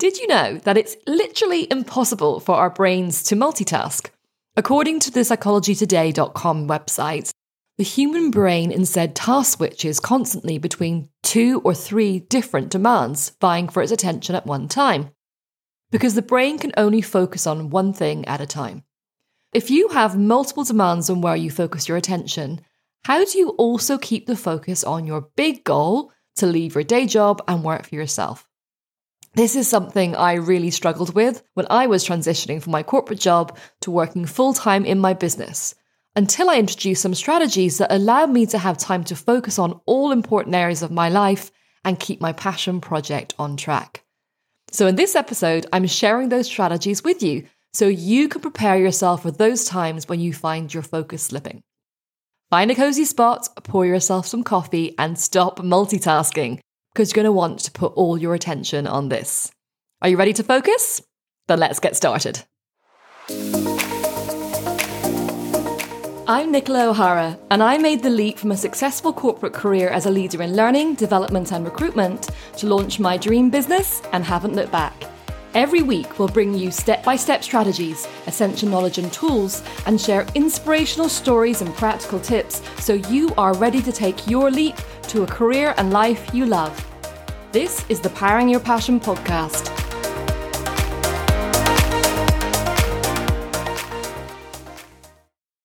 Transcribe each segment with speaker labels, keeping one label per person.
Speaker 1: Did you know that it's literally impossible for our brains to multitask? According to the psychologytoday.com website, the human brain instead task switches constantly between two or three different demands, vying for its attention at one time. Because the brain can only focus on one thing at a time. If you have multiple demands on where you focus your attention, how do you also keep the focus on your big goal to leave your day job and work for yourself? This is something I really struggled with when I was transitioning from my corporate job to working full time in my business, until I introduced some strategies that allowed me to have time to focus on all important areas of my life and keep my passion project on track. So, in this episode, I'm sharing those strategies with you so you can prepare yourself for those times when you find your focus slipping. Find a cozy spot, pour yourself some coffee, and stop multitasking because you're going to want to put all your attention on this. Are you ready to focus? Then let's get started. I'm Nicola O'Hara, and I made the leap from a successful corporate career as a leader in learning, development, and recruitment to launch my dream business and haven't looked back. Every week, we'll bring you step by step strategies, essential knowledge and tools, and share inspirational stories and practical tips so you are ready to take your leap to a career and life you love. This is the Powering Your Passion podcast.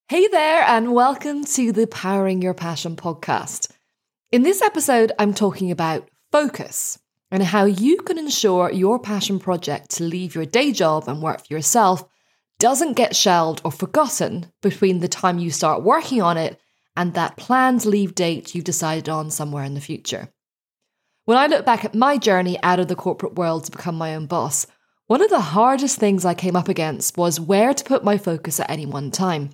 Speaker 1: Hey there, and welcome to the Powering Your Passion podcast. In this episode, I'm talking about focus and how you can ensure your passion project to leave your day job and work for yourself doesn't get shelved or forgotten between the time you start working on it and that planned leave date you've decided on somewhere in the future. When I look back at my journey out of the corporate world to become my own boss, one of the hardest things I came up against was where to put my focus at any one time.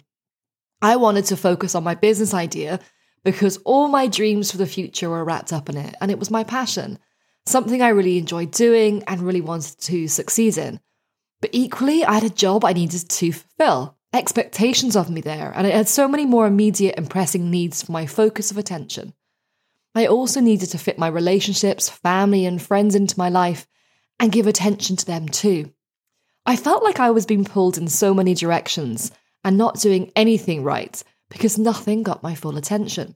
Speaker 1: I wanted to focus on my business idea because all my dreams for the future were wrapped up in it, and it was my passion, something I really enjoyed doing and really wanted to succeed in. But equally, I had a job I needed to fulfill expectations of me there, and I had so many more immediate and pressing needs for my focus of attention. I also needed to fit my relationships, family, and friends into my life and give attention to them too. I felt like I was being pulled in so many directions and not doing anything right because nothing got my full attention.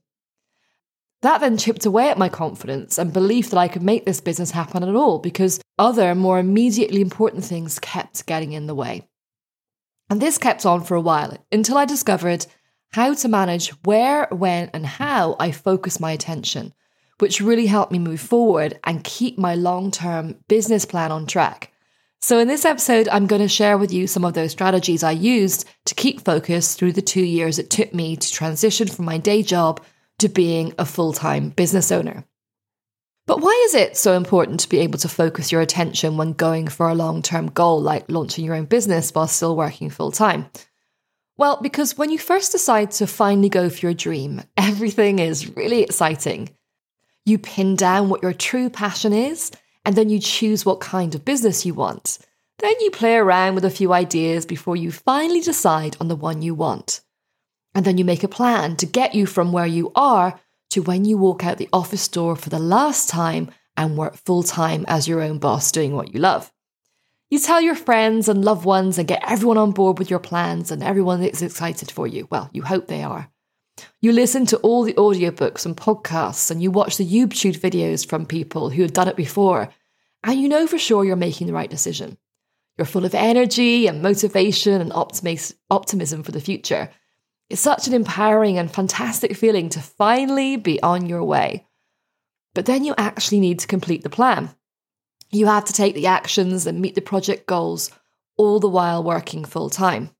Speaker 1: That then chipped away at my confidence and belief that I could make this business happen at all because other, more immediately important things kept getting in the way. And this kept on for a while until I discovered how to manage where, when, and how I focus my attention, which really helped me move forward and keep my long term business plan on track. So, in this episode, I'm going to share with you some of those strategies I used to keep focus through the two years it took me to transition from my day job to being a full time business owner. But why is it so important to be able to focus your attention when going for a long term goal like launching your own business while still working full time? Well, because when you first decide to finally go for your dream, everything is really exciting. You pin down what your true passion is, and then you choose what kind of business you want. Then you play around with a few ideas before you finally decide on the one you want. And then you make a plan to get you from where you are to when you walk out the office door for the last time and work full time as your own boss doing what you love. You tell your friends and loved ones and get everyone on board with your plans, and everyone is excited for you. Well, you hope they are. You listen to all the audiobooks and podcasts, and you watch the YouTube videos from people who have done it before, and you know for sure you're making the right decision. You're full of energy and motivation and optimism for the future. It's such an empowering and fantastic feeling to finally be on your way. But then you actually need to complete the plan. You have to take the actions and meet the project goals, all the while working full time.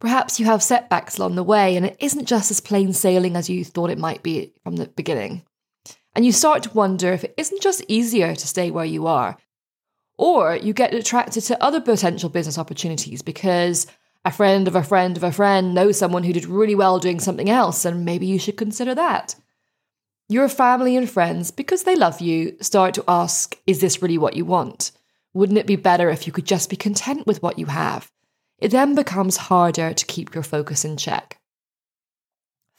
Speaker 1: Perhaps you have setbacks along the way, and it isn't just as plain sailing as you thought it might be from the beginning. And you start to wonder if it isn't just easier to stay where you are. Or you get attracted to other potential business opportunities because a friend of a friend of a friend knows someone who did really well doing something else, and maybe you should consider that. Your family and friends, because they love you, start to ask, Is this really what you want? Wouldn't it be better if you could just be content with what you have? It then becomes harder to keep your focus in check.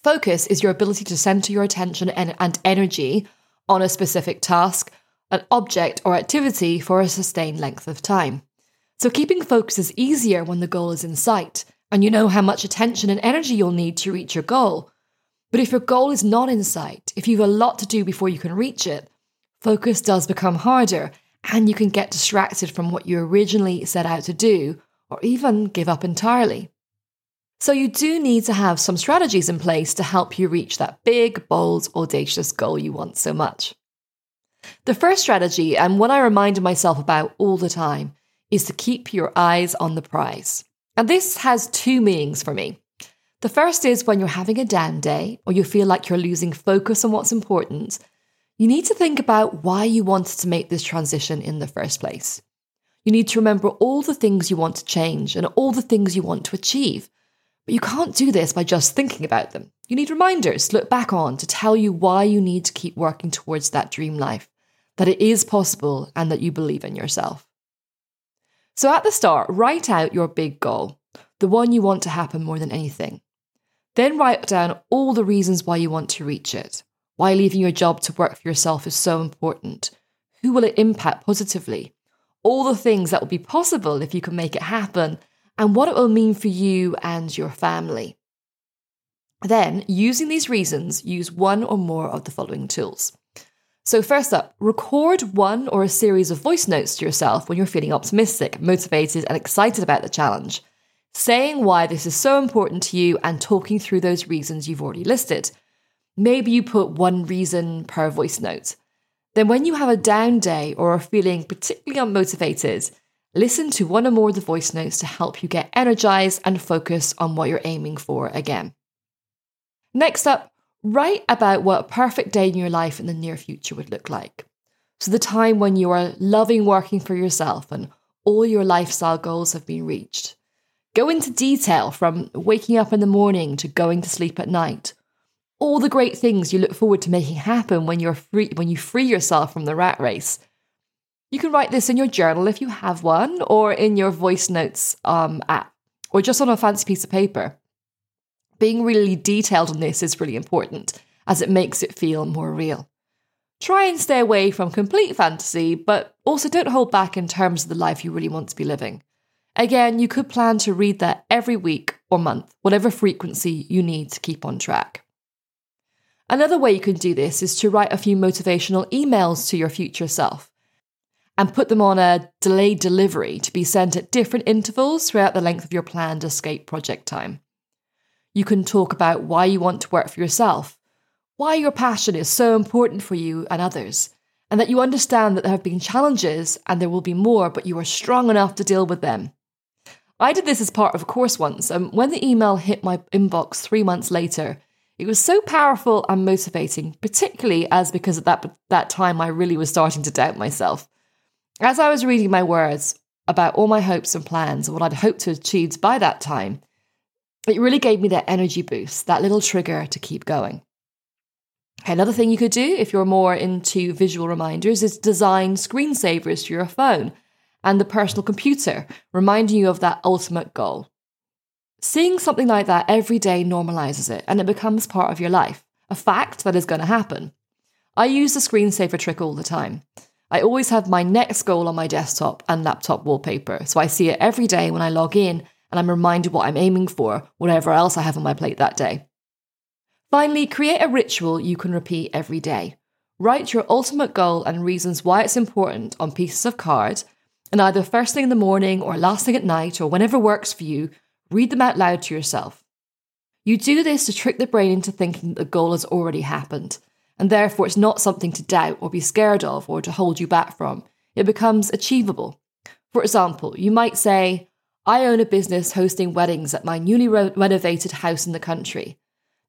Speaker 1: Focus is your ability to center your attention and, and energy on a specific task an object, or activity for a sustained length of time. So keeping focus is easier when the goal is in sight and you know how much attention and energy you'll need to reach your goal. But if your goal is not in sight, if you have a lot to do before you can reach it, focus does become harder and you can get distracted from what you originally set out to do or even give up entirely. So, you do need to have some strategies in place to help you reach that big, bold, audacious goal you want so much. The first strategy, and one I remind myself about all the time, is to keep your eyes on the prize. And this has two meanings for me. The first is when you're having a down day or you feel like you're losing focus on what's important, you need to think about why you wanted to make this transition in the first place. You need to remember all the things you want to change and all the things you want to achieve. But you can't do this by just thinking about them. You need reminders to look back on to tell you why you need to keep working towards that dream life, that it is possible, and that you believe in yourself. So at the start, write out your big goal, the one you want to happen more than anything. Then write down all the reasons why you want to reach it, why leaving your job to work for yourself is so important, who will it impact positively, all the things that will be possible if you can make it happen, and what it will mean for you and your family. Then, using these reasons, use one or more of the following tools. So, first up, record one or a series of voice notes to yourself when you're feeling optimistic, motivated, and excited about the challenge, saying why this is so important to you and talking through those reasons you've already listed. Maybe you put one reason per voice note. Then, when you have a down day or are feeling particularly unmotivated, listen to one or more of the voice notes to help you get energized and focus on what you're aiming for again. Next up, Write about what a perfect day in your life in the near future would look like. So, the time when you are loving working for yourself and all your lifestyle goals have been reached. Go into detail from waking up in the morning to going to sleep at night. All the great things you look forward to making happen when you're free when you free yourself from the rat race. You can write this in your journal if you have one, or in your voice notes um, app, or just on a fancy piece of paper being really detailed on this is really important as it makes it feel more real. Try and stay away from complete fantasy, but also don't hold back in terms of the life you really want to be living. Again, you could plan to read that every week or month, whatever frequency you need to keep on track. Another way you can do this is to write a few motivational emails to your future self and put them on a delayed delivery to be sent at different intervals throughout the length of your planned escape project time. You can talk about why you want to work for yourself, why your passion is so important for you and others, and that you understand that there have been challenges and there will be more, but you are strong enough to deal with them. I did this as part of a course once, and when the email hit my inbox three months later, it was so powerful and motivating, particularly as because at that, that time I really was starting to doubt myself. As I was reading my words about all my hopes and plans and what I'd hoped to achieve by that time, it really gave me that energy boost, that little trigger to keep going. Another thing you could do if you're more into visual reminders is design screensavers for your phone and the personal computer, reminding you of that ultimate goal. Seeing something like that every day normalizes it and it becomes part of your life, a fact that is going to happen. I use the screensaver trick all the time. I always have my next goal on my desktop and laptop wallpaper, so I see it every day when I log in and I'm reminded what I'm aiming for, whatever else I have on my plate that day. Finally, create a ritual you can repeat every day. Write your ultimate goal and reasons why it's important on pieces of card, and either first thing in the morning or last thing at night or whenever works for you, read them out loud to yourself. You do this to trick the brain into thinking that the goal has already happened, and therefore it's not something to doubt or be scared of or to hold you back from. It becomes achievable. For example, you might say, I own a business hosting weddings at my newly re- renovated house in the country.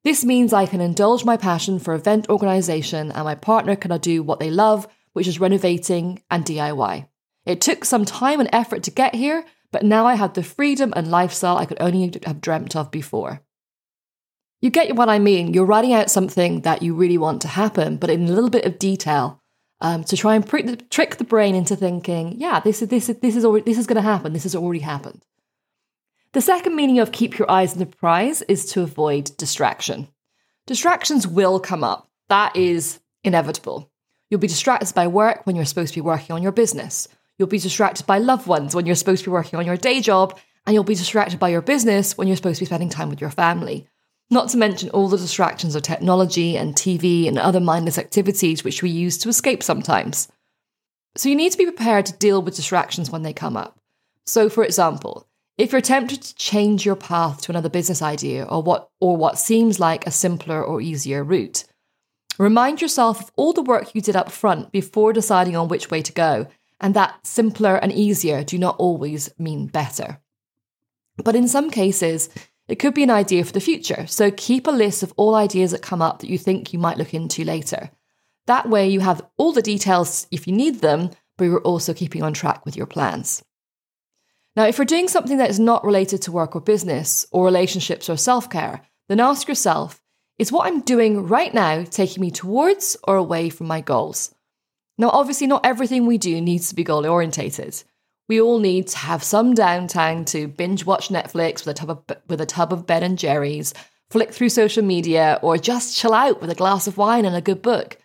Speaker 1: This means I can indulge my passion for event organisation and my partner can do what they love, which is renovating and DIY. It took some time and effort to get here, but now I have the freedom and lifestyle I could only have dreamt of before. You get what I mean. You're writing out something that you really want to happen, but in a little bit of detail um, to try and pr- trick the brain into thinking, yeah, this is this is this is already, this is going to happen. This has already happened. The second meaning of keep your eyes on the prize is to avoid distraction. Distractions will come up. That is inevitable. You'll be distracted by work when you're supposed to be working on your business. You'll be distracted by loved ones when you're supposed to be working on your day job. And you'll be distracted by your business when you're supposed to be spending time with your family. Not to mention all the distractions of technology and TV and other mindless activities which we use to escape sometimes. So you need to be prepared to deal with distractions when they come up. So, for example, if you're tempted to change your path to another business idea or what, or what seems like a simpler or easier route, remind yourself of all the work you did up front before deciding on which way to go, and that simpler and easier do not always mean better. But in some cases, it could be an idea for the future, so keep a list of all ideas that come up that you think you might look into later. That way, you have all the details if you need them, but you're also keeping on track with your plans. Now, if you're doing something that is not related to work or business, or relationships or self care, then ask yourself is what I'm doing right now taking me towards or away from my goals? Now, obviously, not everything we do needs to be goal orientated. We all need to have some downtime to binge watch Netflix with a tub of, with a tub of Ben and Jerry's, flick through social media, or just chill out with a glass of wine and a good book.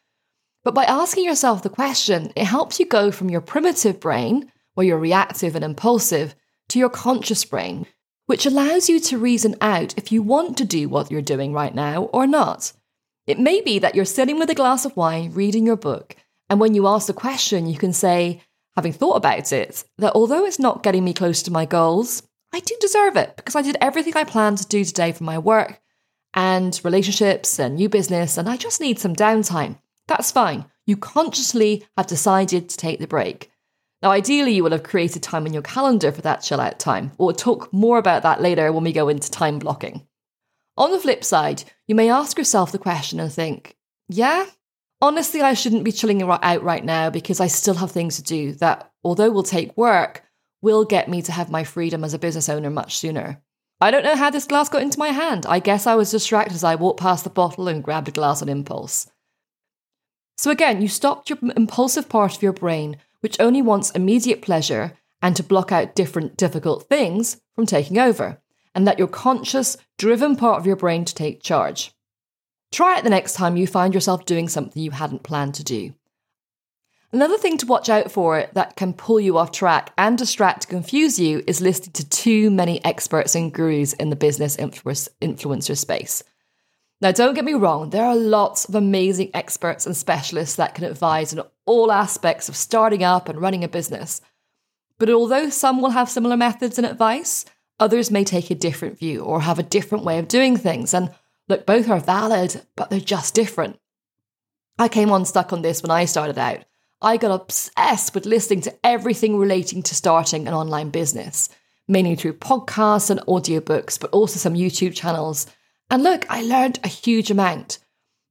Speaker 1: But by asking yourself the question, it helps you go from your primitive brain, where you're reactive and impulsive, to your conscious brain, which allows you to reason out if you want to do what you're doing right now or not. It may be that you're sitting with a glass of wine reading your book, and when you ask the question, you can say, having thought about it, that although it's not getting me close to my goals, I do deserve it because I did everything I planned to do today for my work and relationships and new business, and I just need some downtime. That's fine. You consciously have decided to take the break. Now, ideally, you will have created time in your calendar for that chill out time. We'll talk more about that later when we go into time blocking. On the flip side, you may ask yourself the question and think, yeah, honestly, I shouldn't be chilling out right now because I still have things to do that, although will take work, will get me to have my freedom as a business owner much sooner. I don't know how this glass got into my hand. I guess I was distracted as I walked past the bottle and grabbed a glass on impulse. So again, you stopped your impulsive part of your brain which only wants immediate pleasure and to block out different difficult things from taking over, and let your conscious, driven part of your brain to take charge. Try it the next time you find yourself doing something you hadn't planned to do. Another thing to watch out for that can pull you off track and distract confuse you is listening to too many experts and gurus in the business influencer space. Now, don't get me wrong, there are lots of amazing experts and specialists that can advise on all aspects of starting up and running a business. But although some will have similar methods and advice, others may take a different view or have a different way of doing things. And look, both are valid, but they're just different. I came unstuck on this when I started out. I got obsessed with listening to everything relating to starting an online business, mainly through podcasts and audiobooks, but also some YouTube channels and look, I learned a huge amount.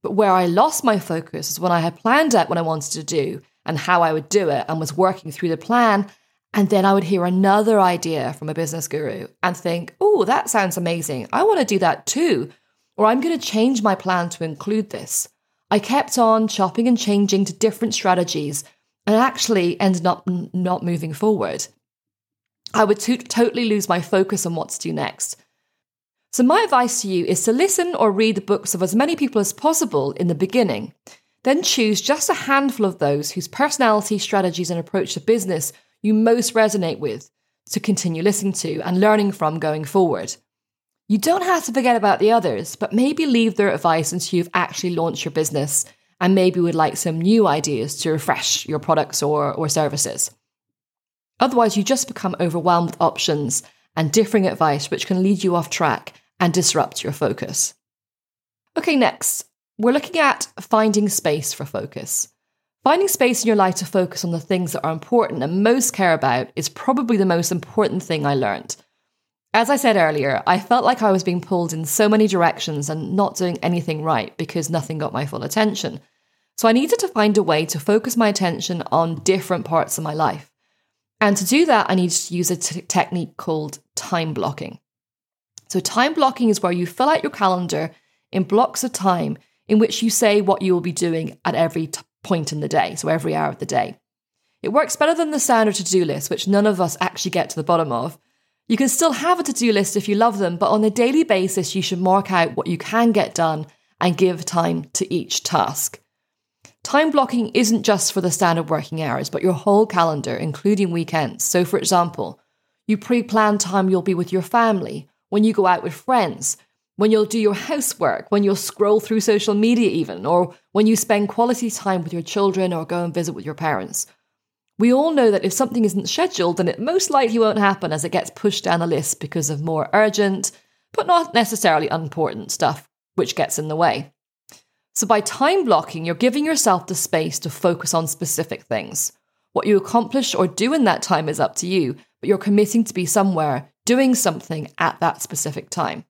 Speaker 1: But where I lost my focus is when I had planned out what I wanted to do and how I would do it and was working through the plan. And then I would hear another idea from a business guru and think, oh, that sounds amazing. I want to do that too. Or I'm going to change my plan to include this. I kept on chopping and changing to different strategies and actually ended up not moving forward. I would t- totally lose my focus on what to do next. So, my advice to you is to listen or read the books of as many people as possible in the beginning. Then choose just a handful of those whose personality, strategies, and approach to business you most resonate with to continue listening to and learning from going forward. You don't have to forget about the others, but maybe leave their advice until you've actually launched your business and maybe would like some new ideas to refresh your products or, or services. Otherwise, you just become overwhelmed with options and differing advice, which can lead you off track and disrupt your focus. Okay, next, we're looking at finding space for focus. Finding space in your life to focus on the things that are important and most care about is probably the most important thing I learned. As I said earlier, I felt like I was being pulled in so many directions and not doing anything right because nothing got my full attention. So I needed to find a way to focus my attention on different parts of my life. And to do that, I needed to use a t- technique called time blocking. So, time blocking is where you fill out your calendar in blocks of time in which you say what you will be doing at every t- point in the day, so every hour of the day. It works better than the standard to do list, which none of us actually get to the bottom of. You can still have a to do list if you love them, but on a daily basis, you should mark out what you can get done and give time to each task. Time blocking isn't just for the standard working hours, but your whole calendar, including weekends. So, for example, you pre plan time you'll be with your family, when you go out with friends, when you'll do your housework, when you'll scroll through social media, even, or when you spend quality time with your children or go and visit with your parents. We all know that if something isn't scheduled, then it most likely won't happen as it gets pushed down the list because of more urgent, but not necessarily unimportant stuff, which gets in the way. So, by time blocking, you're giving yourself the space to focus on specific things. What you accomplish or do in that time is up to you, but you're committing to be somewhere doing something at that specific time.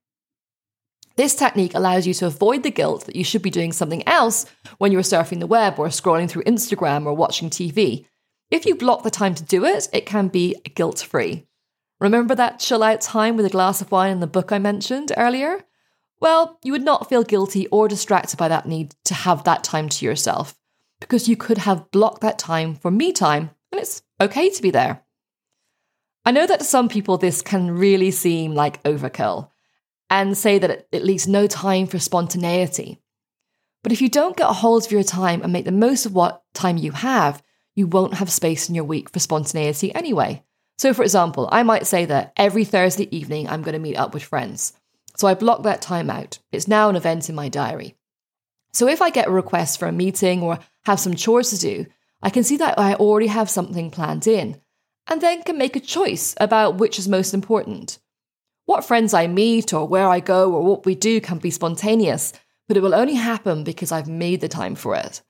Speaker 1: This technique allows you to avoid the guilt that you should be doing something else when you're surfing the web or scrolling through Instagram or watching TV. If you block the time to do it, it can be guilt free. Remember that chill out time with a glass of wine in the book I mentioned earlier? well, you would not feel guilty or distracted by that need to have that time to yourself because you could have blocked that time for me time and it's okay to be there. I know that to some people this can really seem like overkill and say that it leaves no time for spontaneity. But if you don't get a hold of your time and make the most of what time you have, you won't have space in your week for spontaneity anyway. So, for example, I might say that every Thursday evening I'm going to meet up with friends. So I block that time out. It's now an event in my diary. So if I get a request for a meeting or have some chores to do, I can see that I already have something planned in, and then can make a choice about which is most important. What friends I meet or where I go or what we do can be spontaneous, but it will only happen because I've made the time for it.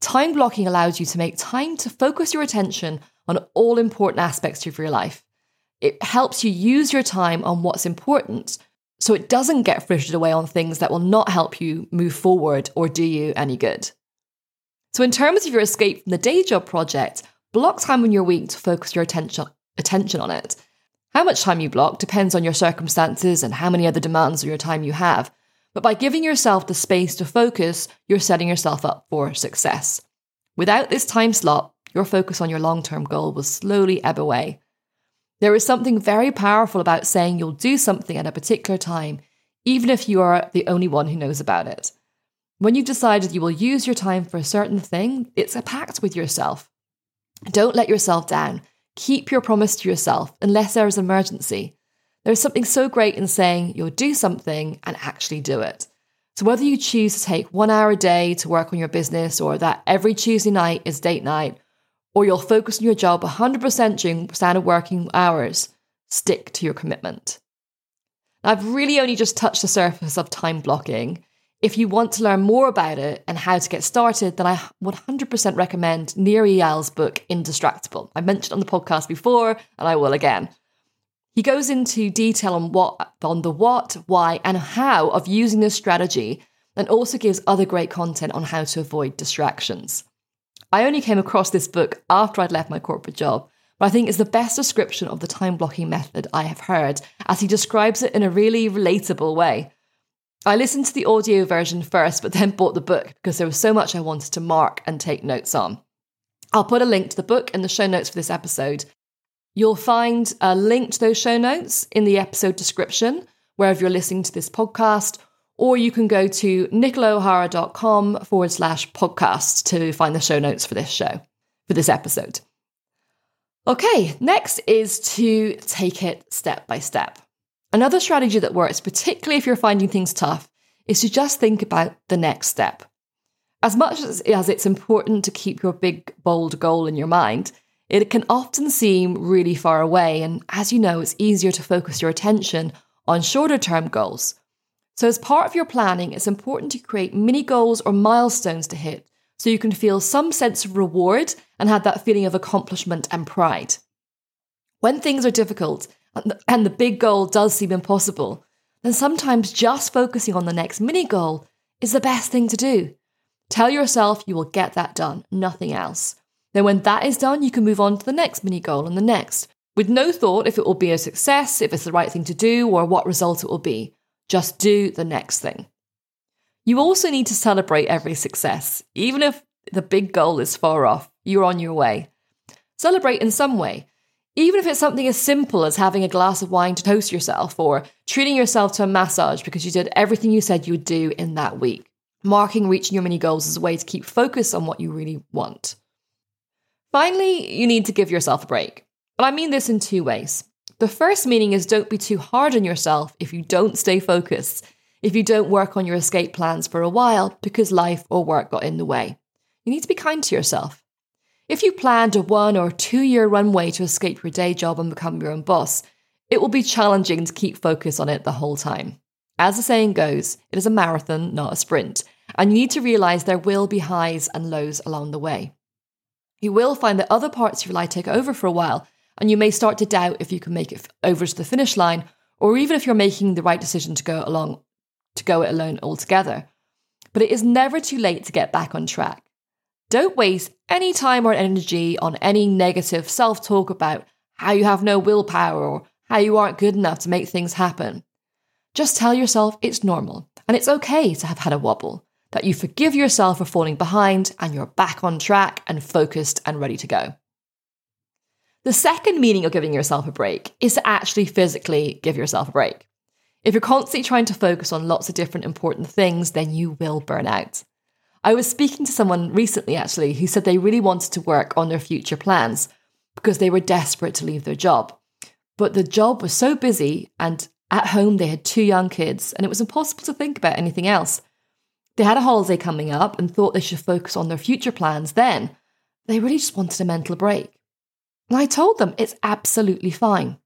Speaker 1: Time blocking allows you to make time to focus your attention on all important aspects of your life. It helps you use your time on what's important so it doesn't get frittered away on things that will not help you move forward or do you any good. So, in terms of your escape from the day job project, block time in your week to focus your attention, attention on it. How much time you block depends on your circumstances and how many other demands of your time you have. But by giving yourself the space to focus, you're setting yourself up for success. Without this time slot, your focus on your long term goal will slowly ebb away. There is something very powerful about saying you'll do something at a particular time, even if you are the only one who knows about it. When you've decided you will use your time for a certain thing, it's a pact with yourself. Don't let yourself down. Keep your promise to yourself unless there is an emergency. There is something so great in saying you'll do something and actually do it. So, whether you choose to take one hour a day to work on your business or that every Tuesday night is date night, or you'll focus on your job 100% during standard working hours, stick to your commitment. Now, I've really only just touched the surface of time blocking. If you want to learn more about it and how to get started, then I would 100% recommend Nir Eyal's book, Indistractable. I mentioned on the podcast before, and I will again. He goes into detail on what, on the what, why, and how of using this strategy, and also gives other great content on how to avoid distractions. I only came across this book after I'd left my corporate job, but I think it's the best description of the time blocking method I have heard, as he describes it in a really relatable way. I listened to the audio version first, but then bought the book because there was so much I wanted to mark and take notes on. I'll put a link to the book in the show notes for this episode. You'll find a link to those show notes in the episode description, wherever you're listening to this podcast, or you can go to nicolaohara.com forward slash podcast to find the show notes for this show, for this episode. Okay, next is to take it step by step. Another strategy that works, particularly if you're finding things tough, is to just think about the next step. As much as, it's important to keep your big, bold goal in your mind, it can often seem really far away. And as you know, it's easier to focus your attention on shorter term goals so, as part of your planning, it's important to create mini goals or milestones to hit so you can feel some sense of reward and have that feeling of accomplishment and pride. When things are difficult and the big goal does seem impossible, then sometimes just focusing on the next mini goal is the best thing to do. Tell yourself you will get that done, nothing else. Then, when that is done, you can move on to the next mini goal and the next, with no thought if it will be a success, if it's the right thing to do, or what result it will be. Just do the next thing. You also need to celebrate every success, even if the big goal is far off, you're on your way. Celebrate in some way, even if it's something as simple as having a glass of wine to toast yourself or treating yourself to a massage because you did everything you said you would do in that week. Marking reaching your mini goals is a way to keep focus on what you really want. Finally, you need to give yourself a break. And I mean this in two ways. The first meaning is don't be too hard on yourself if you don't stay focused, if you don't work on your escape plans for a while because life or work got in the way. You need to be kind to yourself. If you planned a one or two year runway to escape your day job and become your own boss, it will be challenging to keep focus on it the whole time. As the saying goes, it is a marathon, not a sprint, and you need to realize there will be highs and lows along the way. You will find that other parts of your life take over for a while, and you may start to doubt if you can make it over to the finish line, or even if you're making the right decision to go along to go it alone altogether. But it is never too late to get back on track. Don't waste any time or energy on any negative self talk about how you have no willpower or how you aren't good enough to make things happen. Just tell yourself it's normal and it's okay to have had a wobble, that you forgive yourself for falling behind and you're back on track and focused and ready to go. The second meaning of giving yourself a break is to actually physically give yourself a break. If you're constantly trying to focus on lots of different important things, then you will burn out. I was speaking to someone recently actually who said they really wanted to work on their future plans because they were desperate to leave their job. But the job was so busy, and at home they had two young kids, and it was impossible to think about anything else. They had a holiday coming up and thought they should focus on their future plans then. They really just wanted a mental break. And I told them it's absolutely fine.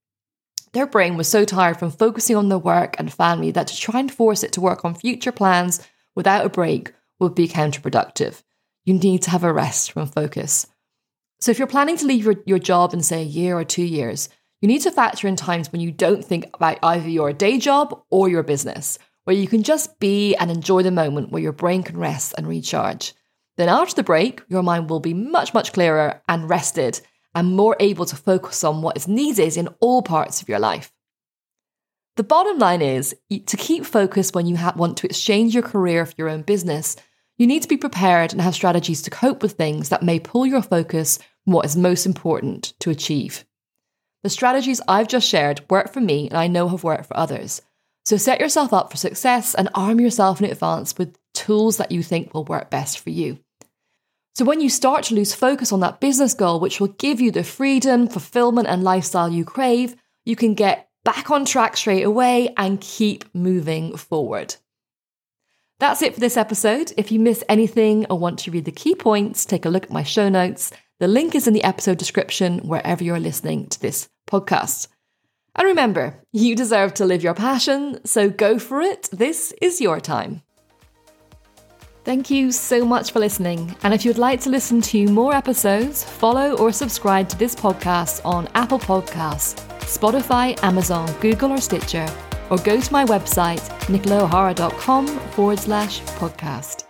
Speaker 1: Their brain was so tired from focusing on their work and family that to try and force it to work on future plans without a break would be counterproductive. You need to have a rest from focus. So, if you're planning to leave your, your job in, say, a year or two years, you need to factor in times when you don't think about either your day job or your business, where you can just be and enjoy the moment where your brain can rest and recharge. Then, after the break, your mind will be much, much clearer and rested and more able to focus on what is needed in all parts of your life. The bottom line is to keep focused when you ha- want to exchange your career for your own business, you need to be prepared and have strategies to cope with things that may pull your focus from what is most important to achieve. The strategies I've just shared work for me and I know have worked for others. So set yourself up for success and arm yourself in advance with tools that you think will work best for you. So when you start to lose focus on that business goal, which will give you the freedom, fulfillment, and lifestyle you crave, you can get back on track straight away and keep moving forward. That's it for this episode. If you miss anything or want to read the key points, take a look at my show notes. The link is in the episode description wherever you're listening to this podcast. And remember, you deserve to live your passion, so go for it. This is your time. Thank you so much for listening. And if you'd like to listen to more episodes, follow or subscribe to this podcast on Apple Podcasts, Spotify, Amazon, Google, or Stitcher, or go to my website, nicolaohara.com forward slash podcast.